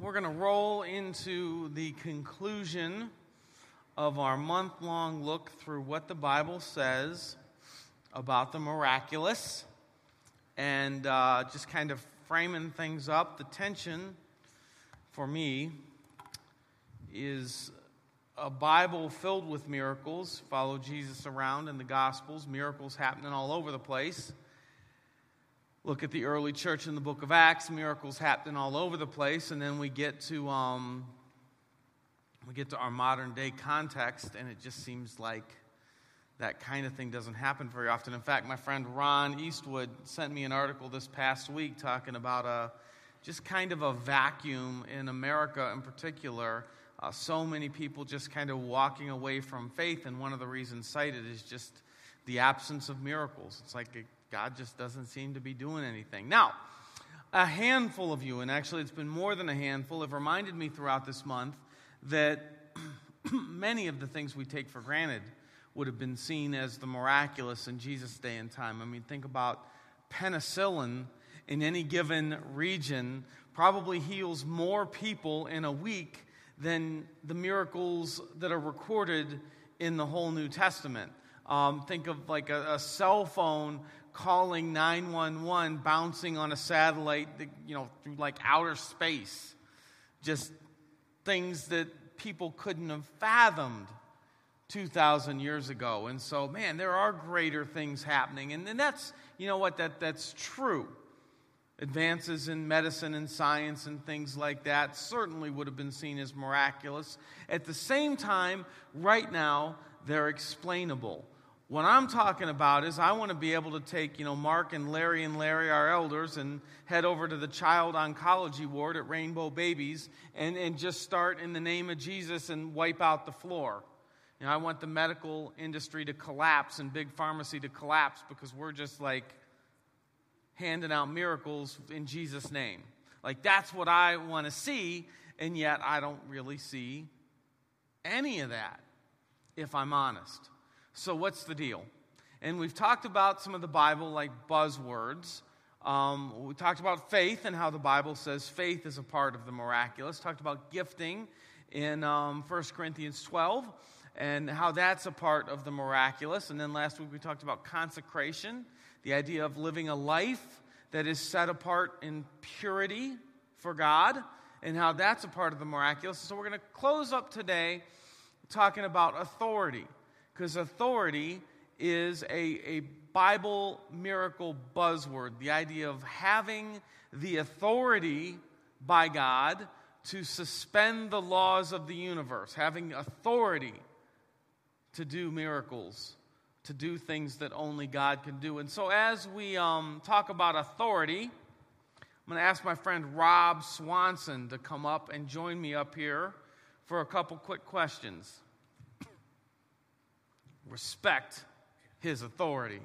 we're going to roll into the conclusion of our month long look through what the Bible says about the miraculous and uh, just kind of framing things up. The tension for me is a Bible filled with miracles. Follow Jesus around in the Gospels, miracles happening all over the place. Look at the early church in the book of Acts, miracles happening all over the place, and then we get to um, we get to our modern day context, and it just seems like that kind of thing doesn't happen very often. In fact, my friend Ron Eastwood sent me an article this past week talking about a just kind of a vacuum in America in particular. Uh, so many people just kind of walking away from faith, and one of the reasons cited is just the absence of miracles. It's like God just doesn't seem to be doing anything. Now, a handful of you, and actually it's been more than a handful, have reminded me throughout this month that many of the things we take for granted would have been seen as the miraculous in Jesus' day and time. I mean, think about penicillin in any given region probably heals more people in a week than the miracles that are recorded in the whole New Testament. Um, think of like a, a, cell phone calling 911, bouncing on a satellite, you know, through like outer space. Just things that people couldn't have fathomed 2,000 years ago. And so, man, there are greater things happening. And, and that's, you know what, that, that's true. Advances in medicine and science and things like that certainly would have been seen as miraculous. At the same time, right now, they're explainable. What I'm talking about is I want to be able to take, you know, Mark and Larry and Larry, our elders, and head over to the child oncology ward at Rainbow Babies and, and just start in the name of Jesus and wipe out the floor. You know, I want the medical industry to collapse and big pharmacy to collapse because we're just like handing out miracles in Jesus' name. Like that's what I want to see, and yet I don't really see any of that, if I'm honest. So, what's the deal? And we've talked about some of the Bible like buzzwords. Um, we talked about faith and how the Bible says faith is a part of the miraculous. Talked about gifting in um, 1 Corinthians 12 and how that's a part of the miraculous. And then last week we talked about consecration, the idea of living a life that is set apart in purity for God, and how that's a part of the miraculous. So we're going to close up today talking about authority because authority is a, a Bible miracle buzzword. The idea of having the authority by God to suspend the laws of the universe, having authority to do miracles, to do things that only God can do. And so, as we um, talk about authority, I'm going to ask my friend Rob Swanson to come up and join me up here for a couple quick questions respect his authority.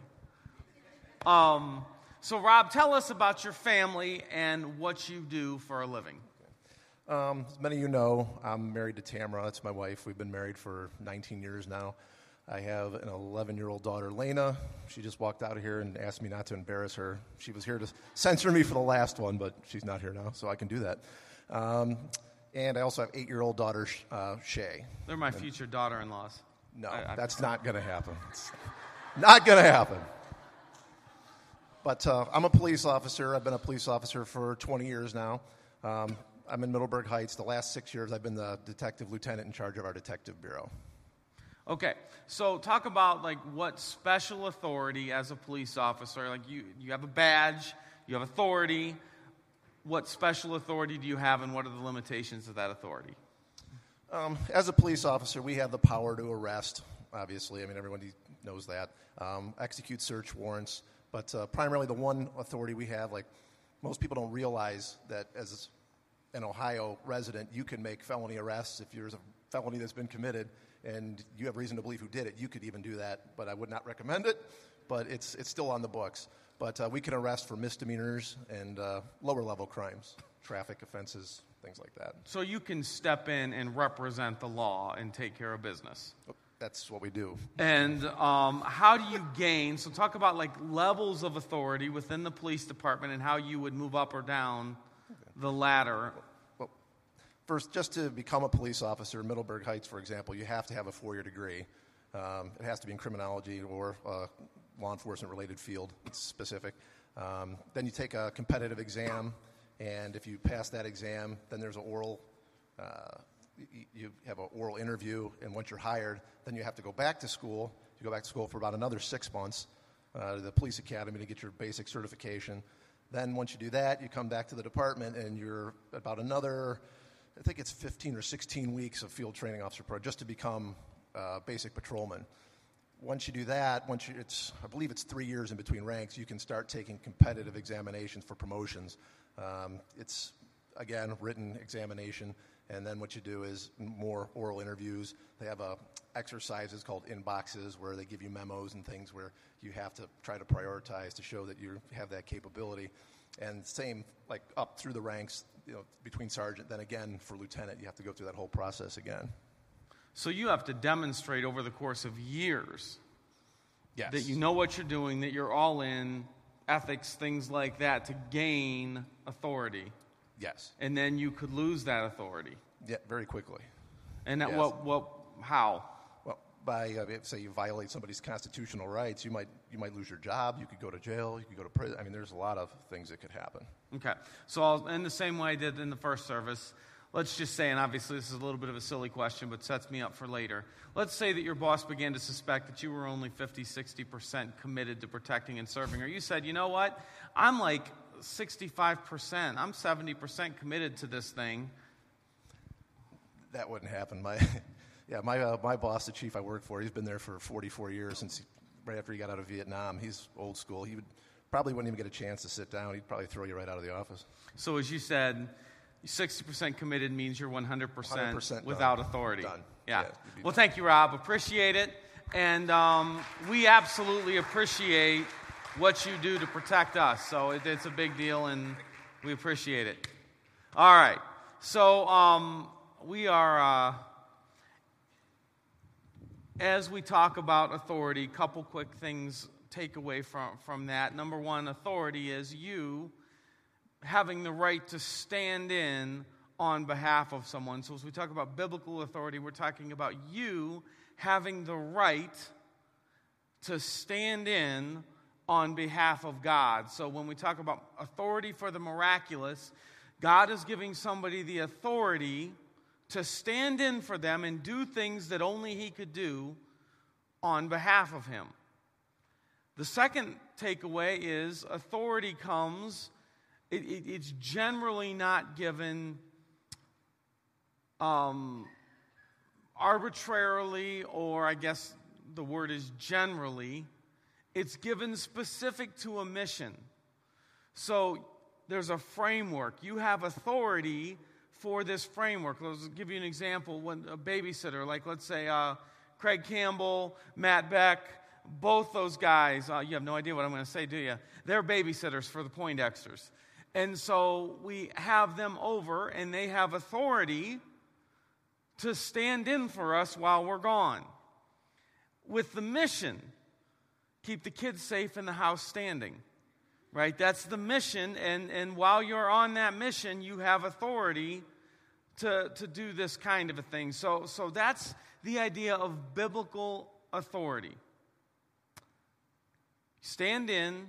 Um, so, Rob, tell us about your family and what you do for a living. Um, as many of you know, I'm married to Tamara. That's my wife. We've been married for 19 years now. I have an 11 year old daughter, Lena. She just walked out of here and asked me not to embarrass her. She was here to censor me for the last one, but she's not here now, so I can do that. Um, and I also have eight year old daughter, uh, Shay. They're my future daughter in laws. No, I, I, that's not going to happen. It's not going to happen. But uh, I'm a police officer. I've been a police officer for 20 years now. Um, I'm in Middleburg Heights. The last six years, I've been the detective lieutenant in charge of our detective bureau. Okay, so talk about like what special authority as a police officer, like you, you have a badge, you have authority. What special authority do you have, and what are the limitations of that authority? Um, as a police officer, we have the power to arrest, obviously. I mean, everyone knows that. Um, execute search warrants. But uh, primarily, the one authority we have, like most people don't realize that as an Ohio resident, you can make felony arrests if there's a felony that's been committed and you have reason to believe who did it. You could even do that, but I would not recommend it. But it's, it's still on the books. But uh, we can arrest for misdemeanors and uh, lower level crimes, traffic offenses, things like that. So you can step in and represent the law and take care of business. That's what we do. And um, how do you gain? So talk about like levels of authority within the police department and how you would move up or down the ladder. Well, first, just to become a police officer in Middleburg Heights, for example, you have to have a four year degree. Um, it has to be in criminology or uh, law enforcement related field, it's specific. Um, then you take a competitive exam, and if you pass that exam, then there's an oral. Uh, you have an oral interview, and once you're hired, then you have to go back to school. You go back to school for about another six months uh, to the police academy to get your basic certification. Then, once you do that, you come back to the department, and you're about another, I think it's 15 or 16 weeks of field training officer pro just to become uh, basic patrolman once you do that, once you, it's, I believe it's three years in between ranks, you can start taking competitive examinations for promotions. Um, it's, again, written examination, and then what you do is more oral interviews. They have uh, exercises called inboxes where they give you memos and things where you have to try to prioritize to show that you have that capability. And same, like up through the ranks, you know, between sergeant, then again for lieutenant, you have to go through that whole process again. So you have to demonstrate over the course of years Yes. that you know what you're doing, that you're all in, ethics, things like that, to gain authority. Yes. And then you could lose that authority. Yeah, very quickly. And that, Yes. what, what, how? Well, by uh, say you violate somebody's constitutional rights, you might you might lose your job. You could go to jail. You could go to prison. I mean, there's a lot of things that could happen. Okay. So I'll, in the same way I did in the first service, let's just say, and obviously this is a little bit of a silly question, but sets me up for later. Let's say that your boss began to suspect that you were only 50, 60% committed to protecting and serving, or you said, you know what, I'm like 65%, I'm 70% committed to this thing. That wouldn't happen. My yeah, my uh, my boss, the chief I work for, he's been there for 44 years since he, right after he got out of Vietnam. He's old school. He would probably wouldn't even get a chance to sit down. He'd probably throw you right out of the office. So as you said, 60% committed means you're 100%, 100% done. without authority. Done. Yeah. Yeah, well, done. thank you, Rob. Appreciate it. And um, we absolutely appreciate what you do to protect us. So it, it's a big deal, and we appreciate it. All right. So um, we are, uh, as we talk about authority, couple quick things take away from, from that. Number one, authority is you having the right to stand in on behalf of someone. So, as we talk about biblical authority, we're talking about you having the right to stand in on behalf of God. So, when we talk about authority for the miraculous, God is giving somebody the authority to stand in for them and do things that only He could do on behalf of Him. The second takeaway is authority comes, it, it, it's generally not given um, arbitrarily, or I guess the word is generally. It's given specific to a mission. So there's a framework. You have authority for this framework. Let's give you an example. When a babysitter, like let's say uh, Craig Campbell, Matt Beck, both those guys, uh, you have no idea what I'm going to say, do you? They're babysitters for the Poindexters. And so we have them over, and they have authority to stand in for us while we're gone. With the mission, keep the kids safe in the house standing. Right? That's the mission. And, and while you're on that mission, you have authority to, to do this kind of a thing. So, so that's the idea of biblical authority. Stand in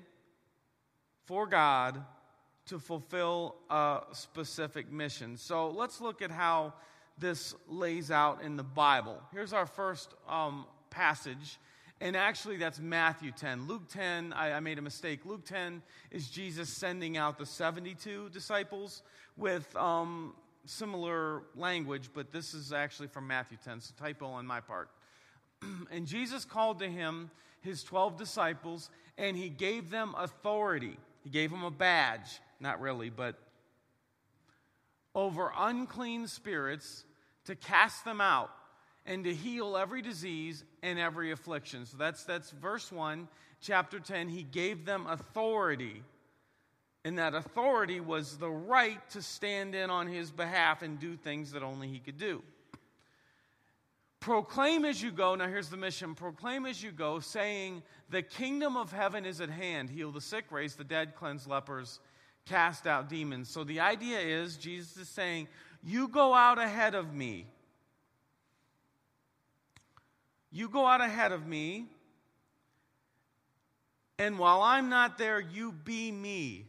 for God to fulfill a specific mission. So let's look at how this lays out in the Bible. Here's our first um, passage. And actually, that's Matthew 10. Luke 10, I, I, made a mistake. Luke 10 is Jesus sending out the 72 disciples with um, similar language, but this is actually from Matthew 10, so typo on my part. and Jesus called to him his 12 disciples, and he gave them authority. He gave them a badge, not really, but over unclean spirits to cast them out and to heal every disease and every affliction. So that's, that's verse 1, chapter 10. He gave them authority. And that authority was the right to stand in on his behalf and do things that only he could do. Proclaim as you go. Now, here's the mission proclaim as you go, saying, The kingdom of heaven is at hand. Heal the sick, raise the dead, cleanse lepers, cast out demons. So the idea is Jesus is saying, You go out ahead of me. You go out ahead of me. And while I'm not there, you be me.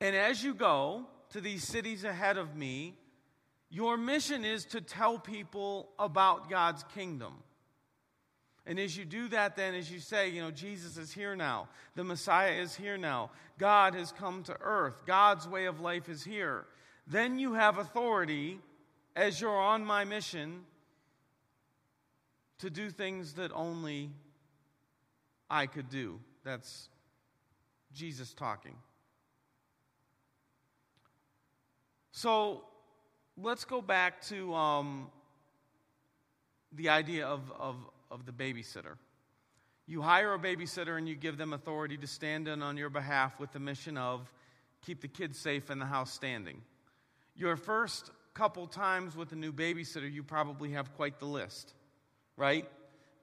And as you go to these cities ahead of me, your mission is to tell people about God's kingdom. And as you do that, then, as you say, you know, Jesus is here now, the Messiah is here now, God has come to earth, God's way of life is here, then you have authority as you're on my mission to do things that only I could do. That's Jesus talking. So let's go back to um, the idea of, of, of the babysitter. You hire a babysitter and you give them authority to stand in on your behalf with the mission of keep the kids safe and the house standing. Your first couple times with a new babysitter, you probably have quite the list, right?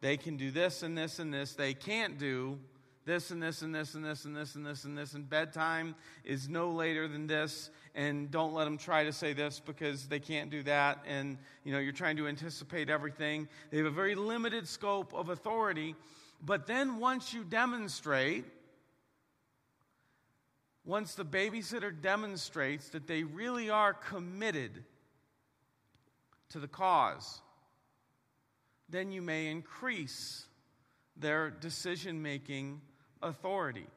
They can do this and this and this. They can't do this and this and this and this and this and this and this. And bedtime is no later than this. And don't let them try to say this because they can't do that. And, you know, you're trying to anticipate everything. They have a very limited scope of authority. But then once you demonstrate, once the babysitter demonstrates that they really are committed to the cause, then you may increase their decision making authority.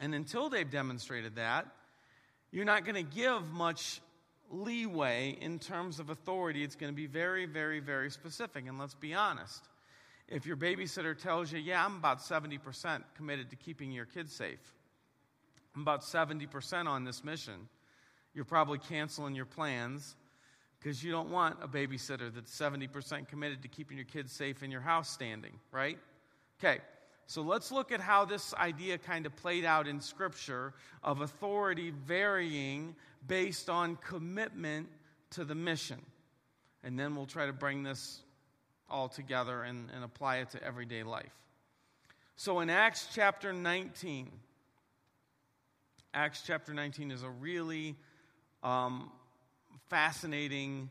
And until they've demonstrated that, you're not going to give much leeway in terms of authority. It's going to be very, very, very specific. And let's be honest. If your babysitter tells you, yeah, I'm about 70% committed to keeping your kids safe, I'm about 70% on this mission, you're probably canceling your plans because you don't want a babysitter that's 70% committed to keeping your kids safe in your house standing, right? Okay, so let's look at how this idea kind of played out in Scripture of authority varying based on commitment to the mission. And then we'll try to bring this all together and, and apply it to everyday life. So in Acts chapter 19, Acts chapter 19 is a really um, fascinating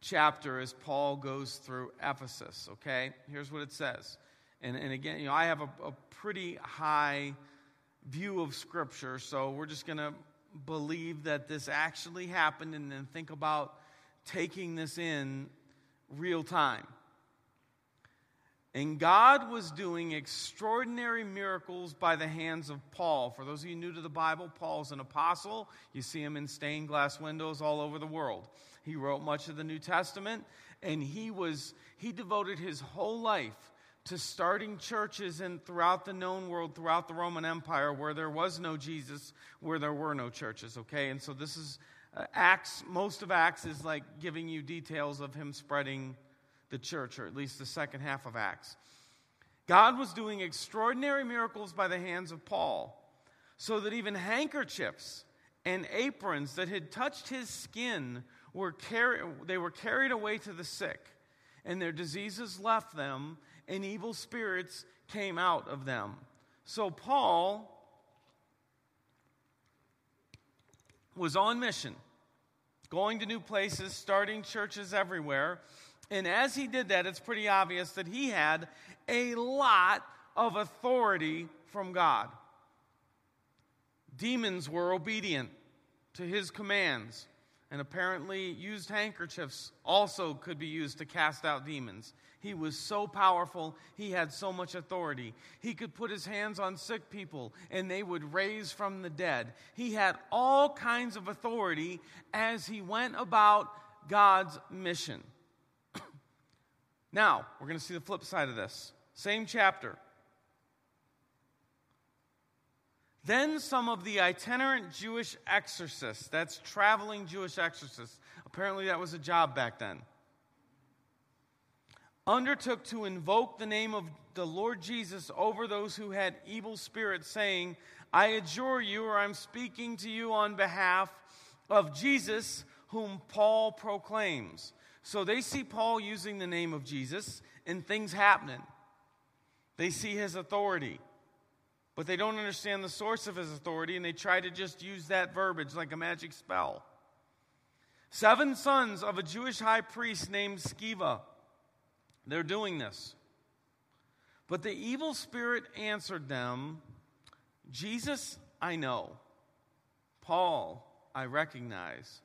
chapter as Paul goes through Ephesus, okay? Here's what it says. And, and again, you know, I have a, a pretty high view of Scripture, so we're just going to believe that this actually happened and then think about taking this in real time. And God was doing extraordinary miracles by the hands of Paul. For those of you new to the Bible, Paul's an apostle. You see him in stained glass windows all over the world. He wrote much of the New Testament, and he was he devoted his whole life to starting churches in throughout the known world, throughout the Roman Empire, where there was no Jesus, where there were no churches. Okay, and so this is uh, Acts. Most of Acts is like giving you details of him spreading the church, or at least the second half of Acts. God was doing extraordinary miracles by the hands of Paul, so that even handkerchiefs and aprons that had touched his skin were carried, they were carried away to the sick, and their diseases left them, and evil spirits came out of them. So Paul was on mission, going to new places, starting churches everywhere. And as he did that, it's pretty obvious that he had a lot of authority from God. Demons were obedient to his commands, and apparently, used handkerchiefs also could be used to cast out demons. He was so powerful, he had so much authority. He could put his hands on sick people and they would raise from the dead. He had all kinds of authority as he went about God's mission. Now, we're going to see the flip side of this. Same chapter. Then some of the itinerant Jewish exorcists, that's traveling Jewish exorcists, apparently that was a job back then, undertook to invoke the name of the Lord Jesus over those who had evil spirits, saying, I adjure you, or I'm speaking to you on behalf of Jesus, whom Paul proclaims. So they see Paul using the name of Jesus and things happening. They see his authority. but they don't understand the source of his authority and they try to just use that verbiage like a magic spell. Seven sons of a Jewish high priest named Sceva. They're doing this. But the evil spirit answered them Jesus, I know. Paul, I recognize.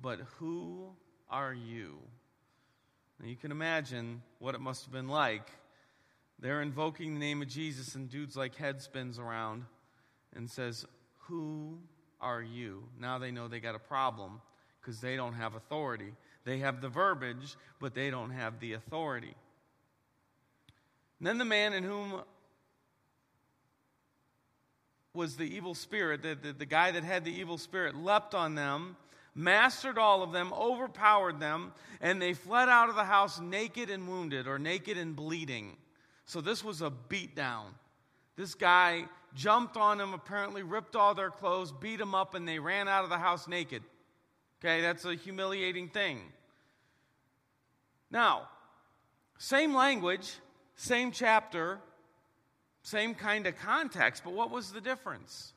But who are you? Now you can imagine what it must have been like. They're invoking the name of Jesus, and dude's like head spins around and says, Who are you? Now they know they got a problem because they don't have authority. They have the verbiage, but they don't have the authority. And then the man in whom was the evil spirit, the, the, the, guy that had the evil spirit, leapt on them, mastered all of them, overpowered them, and they fled out of the house naked and wounded, or naked and bleeding. So this was a beatdown. This guy jumped on them, apparently ripped all their clothes, beat them up, and they ran out of the house naked. Okay, that's a humiliating thing. Now, same language, same chapter, same kind of context, but what was the difference?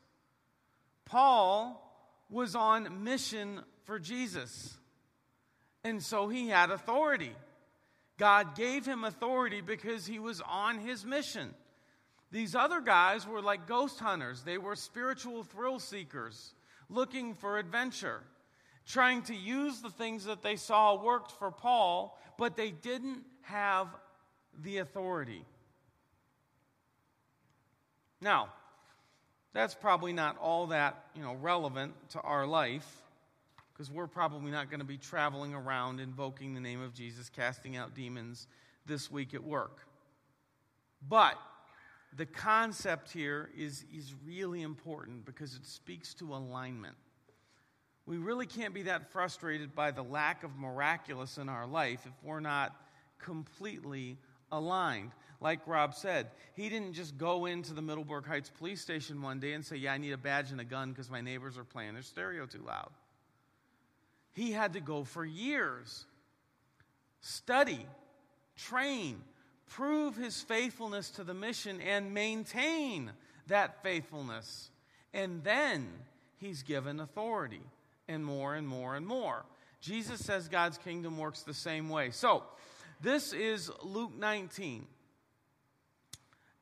Paul was on mission for Jesus, and so he had authority. God gave him authority because he was on his mission. These other guys were like ghost hunters, they were spiritual thrill seekers looking for adventure, trying to use the things that they saw worked for Paul, but they didn't have the authority. Now, that's probably not all that, you know, relevant to our life because we're probably not going to be traveling around invoking the name of Jesus, casting out demons this week at work. But the concept here is, is really important because it speaks to alignment. We really can't be that frustrated by the lack of miraculous in our life if we're not completely aligned. Like Rob said, he didn't just go into the Middleburg Heights police station one day and say, Yeah, I need a badge and a gun because my neighbors are playing their stereo too loud. He had to go for years, study, train, prove his faithfulness to the mission, and maintain that faithfulness. And then he's given authority, and more and more and more. Jesus says God's kingdom works the same way. So, this is Luke 19.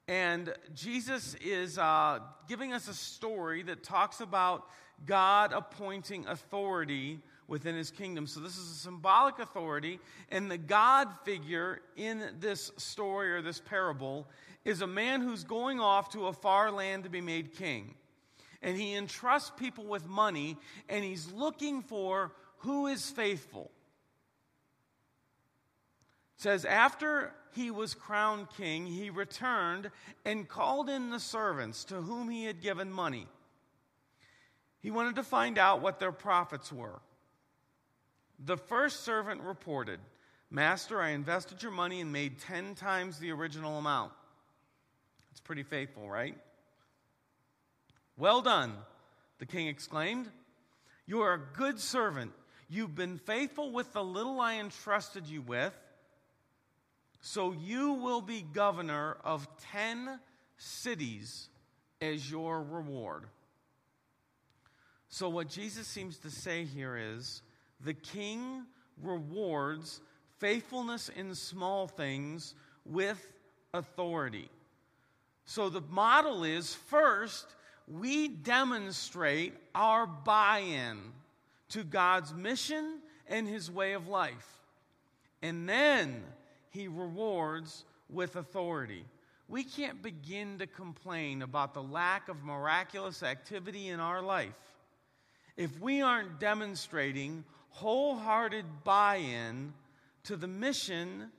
And Jesus is uh, giving us a story that talks about God appointing authority within his kingdom. So, this is a symbolic authority. And the God figure in this story or this parable is a man who's going off to a far land to be made king. And he entrusts people with money, and he's looking for who is faithful. It says, after he was crowned king, he returned and called in the servants to whom he had given money. He wanted to find out what their profits were. The first servant reported, Master, I invested your money and made 10 times the original amount. It's pretty faithful, right? Well done, the king exclaimed. You are a good servant. You've been faithful with the little I entrusted you with, so you will be governor of 10 cities as your reward. So, what Jesus seems to say here is the king rewards faithfulness in small things with authority. So the model is first, we demonstrate our buy in to God's mission and his way of life. And then he rewards with authority. We can't begin to complain about the lack of miraculous activity in our life if we aren't demonstrating wholehearted buy in to the mission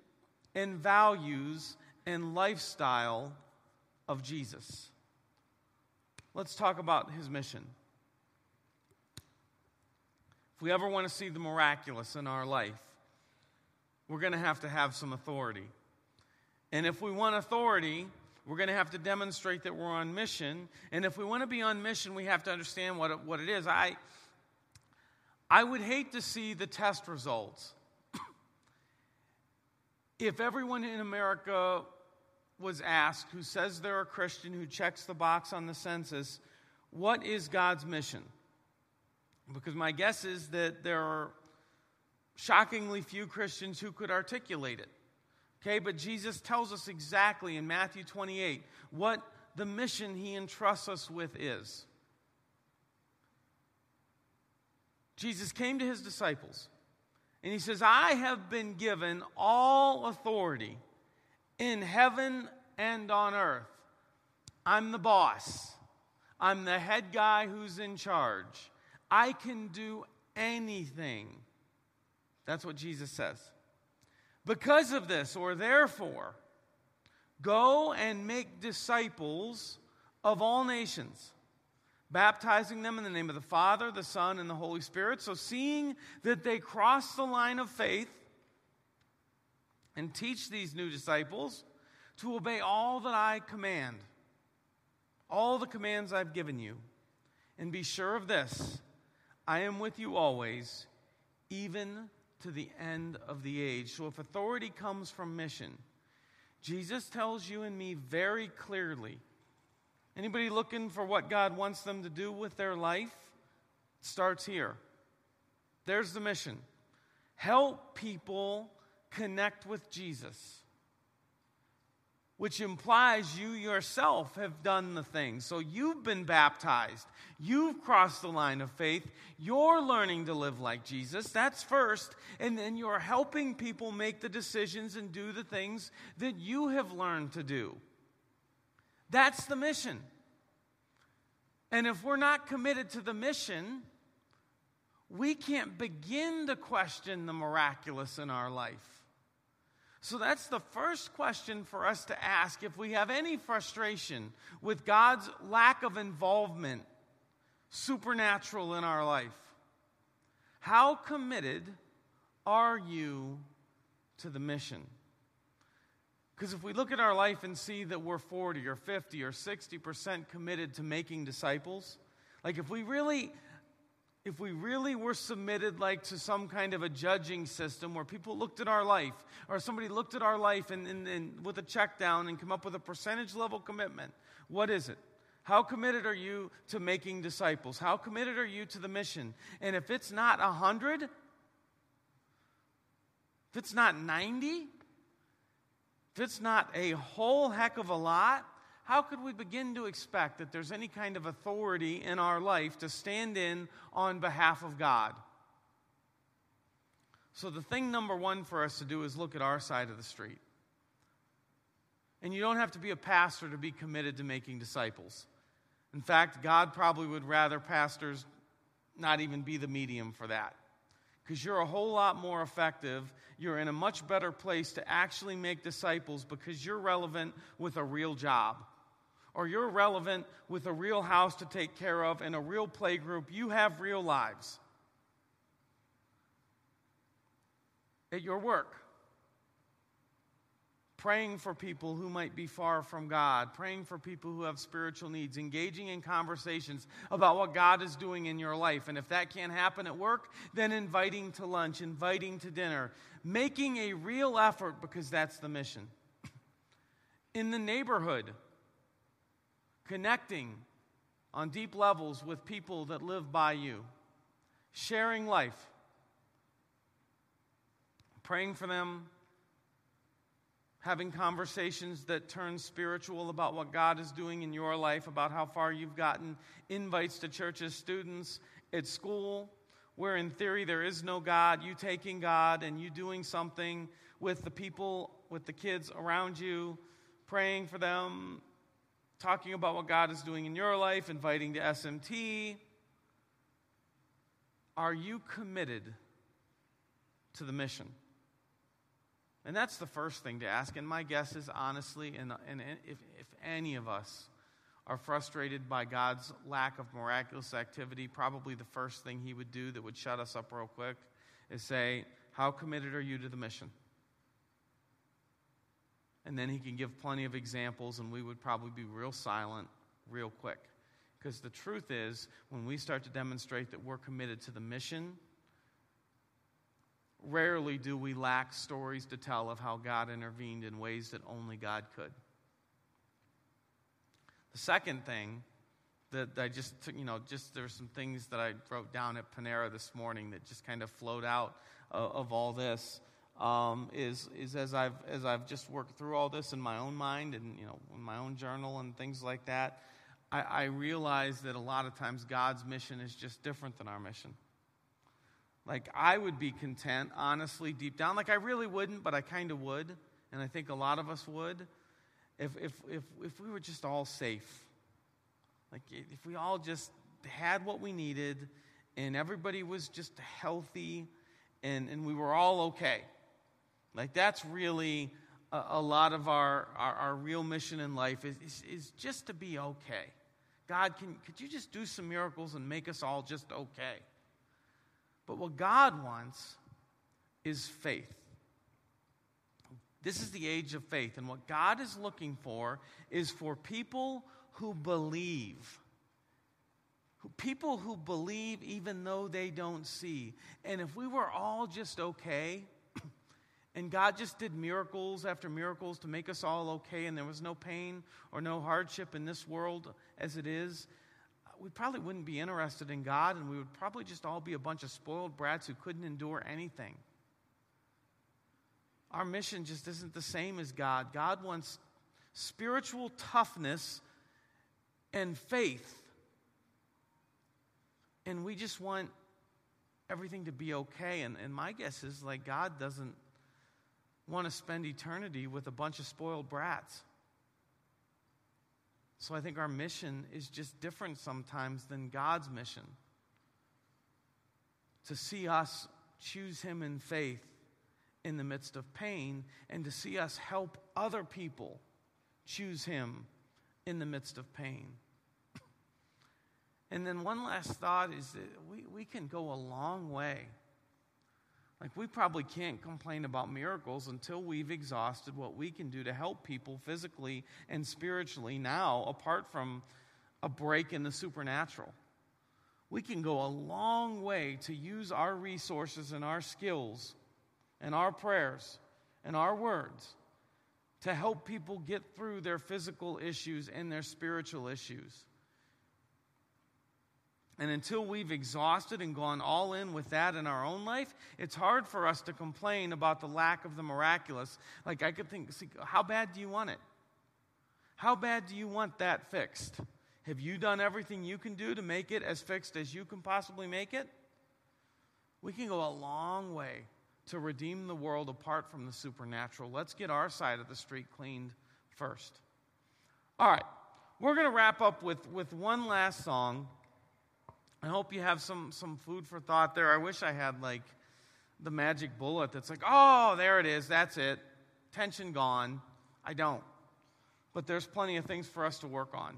and values and lifestyle of Jesus. Let's talk about his mission. If we ever want to see the miraculous in our life, we're going to have to have some authority. And if we want authority, we're going to have to demonstrate that we're on mission. And if we want to be on mission, we have to understand what it, what it is. I, I would hate to see the test results if everyone in America was asked, who says they're a Christian, who checks the box on the census, what is God's mission? Because my guess is that there are shockingly few Christians who could articulate it. Okay, but Jesus tells us exactly in Matthew 28 what the mission he entrusts us with is. Jesus came to his disciples and he says, I have been given all authority in heaven and on earth. I'm the boss. I'm the head guy who's in charge. I can do anything. That's what Jesus says. Because of this, or therefore, go and make disciples of all nations, baptizing them in the name of the Father, the Son, and the Holy Spirit. So, seeing that they cross the line of faith and teach these new disciples to obey all that I command, all the commands I've given you. And be sure of this I am with you always, even to the end of the age. So if authority comes from mission, Jesus tells you and me very clearly. Anybody looking for what God wants them to do with their life? Starts here. There's the mission. Help people connect with Jesus which implies you yourself have done the thing. So you've been baptized, you've crossed the line of faith, you're learning to live like Jesus. That's first. And then you're helping people make the decisions and do the things that you have learned to do. That's the mission. And if we're not committed to the mission, we can't begin to question the miraculous in our life. So that's the first question for us to ask if we have any frustration with God's lack of involvement, supernatural in our life. How committed are you to the mission? Because if we look at our life and see that we're 40 or 50 or 60% committed to making disciples, like if we really if we really were submitted like to some kind of a judging system where people looked at our life or somebody looked at our life and, and, and, with a check down and come up with a percentage level commitment what is it? How committed are you to making disciples? How committed are you to the mission? And if it's not 100 if it's not 90 if it's not a whole heck of a lot how could we begin to expect that there's any kind of authority in our life to stand in on behalf of God? So, the thing number one for us to do is look at our side of the street. And you don't have to be a pastor to be committed to making disciples. In fact, God probably would rather pastors not even be the medium for that. Because you're a whole lot more effective. You're in a much better place to actually make disciples because you're relevant with a real job or you're relevant with a real house to take care of and a real play group. You have real lives. At your work, praying for people who might be far from God, praying for people who have spiritual needs, engaging in conversations about what God is doing in your life. And if that can't happen at work, then inviting to lunch, inviting to dinner, making a real effort because that's the mission. In the neighborhood, connecting on deep levels with people that live by you, sharing life, praying for them, having conversations that turn spiritual about what God is doing in your life, about how far you've gotten, invites to churches, students at school, where in theory there is no God, you taking God and you doing something with the people, with the kids around you, praying for them, talking about what God is doing in your life, inviting to SMT. Are you committed to the mission? And that's the first thing to ask. And my guess is honestly, and, and if, if any of us are frustrated by God's lack of miraculous activity, probably the first thing He would do that would shut us up real quick is say, How committed are you to the mission? And then he can give plenty of examples, and we would probably be real silent real quick. Because the truth is, when we start to demonstrate that we're committed to the mission, rarely do we lack stories to tell of how God intervened in ways that only God could. The second thing that I just you know, just there's some things that I wrote down at Panera this morning that just kind of flowed out of, of all this. Um, is is as I've as I've just worked through all this in my own mind and you know in my own journal and things like that, I, I realize that a lot of times God's mission is just different than our mission. Like I would be content, honestly, deep down. Like I really wouldn't, but I kind of would, and I think a lot of us would, if if if if we were just all safe like, if we all just had what we needed and everybody was just healthy and, and we were all okay. Like, that's really a, a lot of our, our, our, real mission in life is, is, is just to be okay. God, can, could you just do some miracles and make us all just okay? But what God wants is faith. This is the age of faith. And what God is looking for is for people who believe. People who believe even though they don't see. And if we were all just okay, and God just did miracles after miracles to make us all okay, and there was no pain or no hardship in this world as it is, we probably wouldn't be interested in God, and we would probably just all be a bunch of spoiled brats who couldn't endure anything. Our mission just isn't the same as God. God wants spiritual toughness and faith. And we just want everything to be okay. And, and my guess is like God doesn't want to spend eternity with a bunch of spoiled brats. So I think our mission is just different sometimes than God's mission. To see us choose Him in faith in the midst of pain, and to see us help other people choose Him in the midst of pain. And then one last thought is that we, we can go a long way. Like, we probably can't complain about miracles until we've exhausted what we can do to help people physically and spiritually now, apart from a break in the supernatural. We can go a long way to use our resources and our skills and our prayers and our words to help people get through their physical issues and their spiritual issues. And until we've exhausted and gone all in with that in our own life, it's hard for us to complain about the lack of the miraculous. Like, I could think, see, how bad do you want it? How bad do you want that fixed? Have you done everything you can do to make it as fixed as you can possibly make it? We can go a long way to redeem the world apart from the supernatural. Let's get our side of the street cleaned first. All right, we're going to wrap up with, with one last song. I hope you have some, some food for thought there. I wish I had like the magic bullet that's like, oh, there it is, that's it. Tension gone. I don't. But there's plenty of things for us to work on.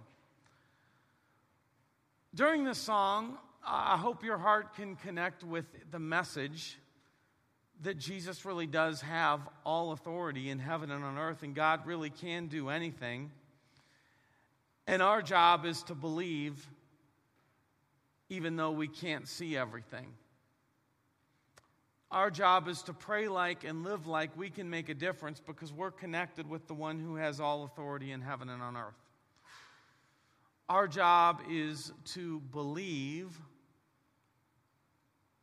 During this song, I hope your heart can connect with the message that Jesus really does have all authority in heaven and on earth, and God really can do anything. And our job is to believe even though we can't see everything. Our job is to pray like and live like we can make a difference because we're connected with the one who has all authority in heaven and on earth. Our job is to believe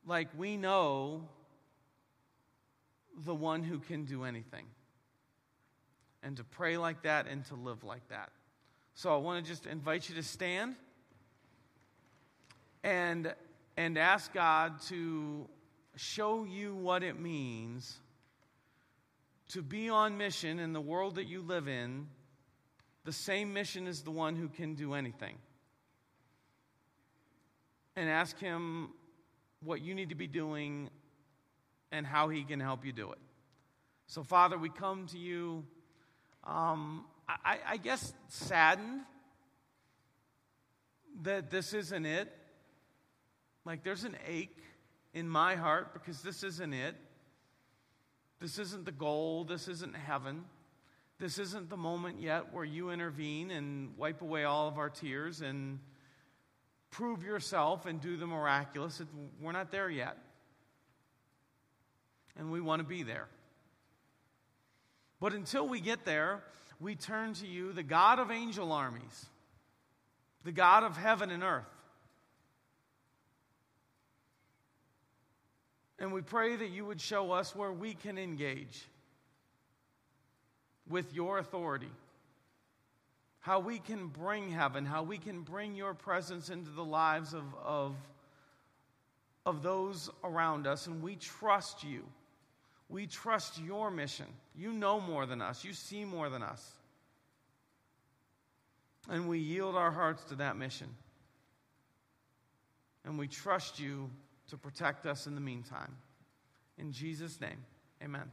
like we know the one who can do anything. And to pray like that and to live like that. So I want to just invite you to stand and, and ask God to show you what it means to be on mission in the world that you live in, the same mission as the one who can do anything. And ask Him what you need to be doing and how He can help you do it. So, Father, we come to you, um, I, I guess, saddened that this isn't it. Like there's an ache in my heart because this isn't it. This isn't the goal. This isn't heaven. This isn't the moment yet where you intervene and wipe away all of our tears and prove yourself and do the miraculous. We're not there yet. And we want to be there. But until we get there, we turn to you, the God of angel armies, the God of heaven and earth. And we pray that you would show us where we can engage with your authority. How we can bring heaven, how we can bring your presence into the lives of, of, of those around us. And we trust you. We trust your mission. You know more than us, you see more than us. And we yield our hearts to that mission. And we trust you to protect us in the meantime. In Jesus' name, amen.